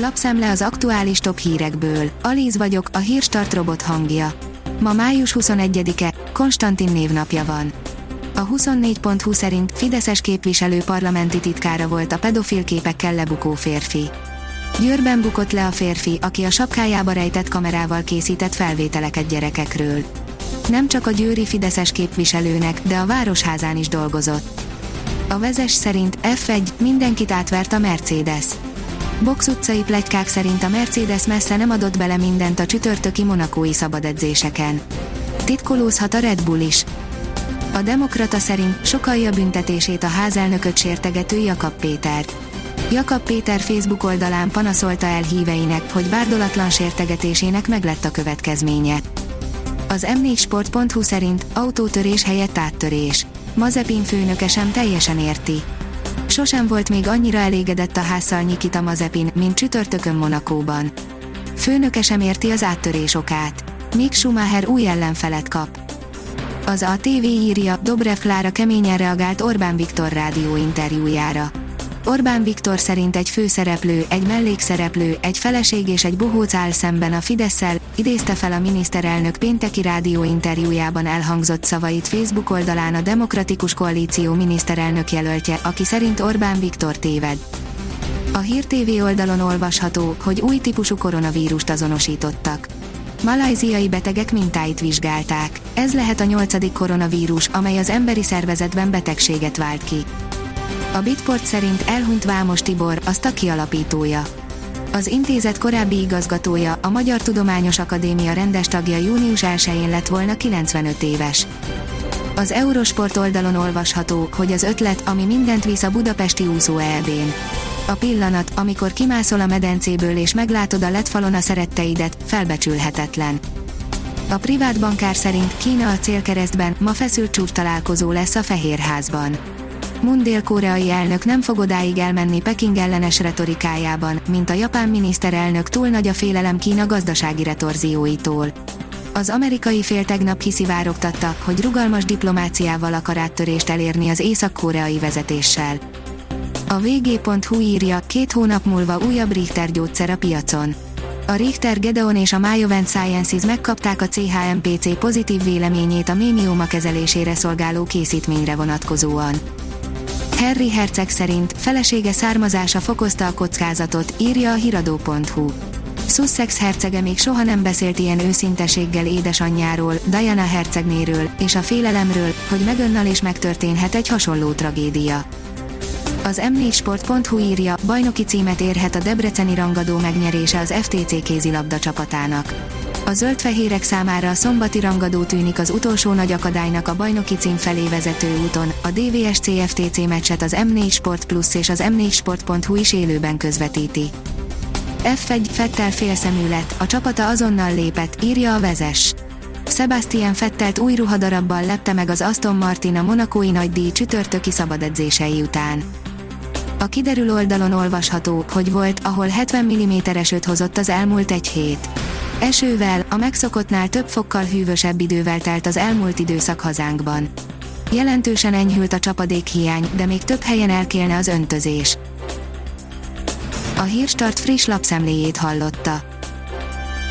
Lapszemle az aktuális top hírekből. Alíz vagyok, a hírstart robot hangja. Ma május 21-e, Konstantin névnapja van. A 24.20 szerint Fideszes képviselő parlamenti titkára volt a pedofil képekkel lebukó férfi. Győrben bukott le a férfi, aki a sapkájába rejtett kamerával készített felvételeket gyerekekről. Nem csak a győri Fideszes képviselőnek, de a városházán is dolgozott. A vezes szerint F1 mindenkit átvert a Mercedes. Box utcai plegykák szerint a Mercedes messze nem adott bele mindent a csütörtöki monakói szabadedzéseken. Titkolózhat a Red Bull is. A Demokrata szerint sokalja büntetését a házelnököt sértegető Jakab Péter. Jakab Péter Facebook oldalán panaszolta el híveinek, hogy bárdolatlan sértegetésének meglett a következménye. Az m4sport.hu szerint autótörés helyett áttörés. Mazepin főnöke sem teljesen érti. Sosem volt még annyira elégedett a házszal Nikita Mazepin, mint csütörtökön Monakóban. Főnöke sem érti az áttörés okát. Mick Schumacher új ellenfelet kap. Az ATV írja, Dobrev Klára keményen reagált Orbán Viktor rádió interjújára. Orbán Viktor szerint egy főszereplő, egy mellékszereplő, egy feleség és egy bohóc áll szemben a Fideszsel, idézte fel a miniszterelnök pénteki rádió interjújában elhangzott szavait Facebook oldalán a Demokratikus Koalíció miniszterelnök jelöltje, aki szerint Orbán Viktor téved. A Hír TV oldalon olvasható, hogy új típusú koronavírust azonosítottak. Malajziai betegek mintáit vizsgálták. Ez lehet a nyolcadik koronavírus, amely az emberi szervezetben betegséget vált ki. A Bitport szerint elhunyt Vámos Tibor, a Staki alapítója. Az intézet korábbi igazgatója, a Magyar Tudományos Akadémia rendes tagja június 1-én lett volna 95 éves. Az Eurosport oldalon olvasható, hogy az ötlet, ami mindent visz a budapesti úszó elbén. A pillanat, amikor kimászol a medencéből és meglátod a letfalon a szeretteidet, felbecsülhetetlen. A privát bankár szerint Kína a célkeresztben ma feszült csúcs találkozó lesz a Fehérházban. Moon dél-koreai elnök nem fog odáig elmenni Peking ellenes retorikájában, mint a japán miniszterelnök túl nagy a félelem Kína gazdasági retorzióitól. Az amerikai fél tegnap kiszivárogtatta, hogy rugalmas diplomáciával akar áttörést elérni az észak-koreai vezetéssel. A vg.hu írja, két hónap múlva újabb Richter gyógyszer a piacon. A Richter Gedeon és a Myovent Sciences megkapták a CHMPC pozitív véleményét a mémióma kezelésére szolgáló készítményre vonatkozóan. Harry Herceg szerint felesége származása fokozta a kockázatot, írja a hiradó.hu. Sussex hercege még soha nem beszélt ilyen őszinteséggel édesanyjáról, Diana hercegnéről, és a félelemről, hogy megönnal és megtörténhet egy hasonló tragédia. Az m4sport.hu írja, bajnoki címet érhet a debreceni rangadó megnyerése az FTC kézilabda csapatának. A zöldfehérek számára a szombati rangadó tűnik az utolsó nagy akadálynak a bajnoki cím felé vezető úton. A DVS CFTC meccset az M4 Sport Plus és az M4sport.hu is élőben közvetíti. F1 Fettel félszemű a csapata azonnal lépett, írja a vezes. Sebastian Fettelt új ruhadarabbal lepte meg az Aston Martin a monakói nagydíj csütörtöki szabadedzései után. A kiderül oldalon olvasható, hogy volt, ahol 70 mm esőt hozott az elmúlt egy hét. Esővel, a megszokottnál több fokkal hűvösebb idővel telt az elmúlt időszak hazánkban. Jelentősen enyhült a csapadékhiány, de még több helyen elkélne az öntözés. A Hírstart friss lapszemléjét hallotta.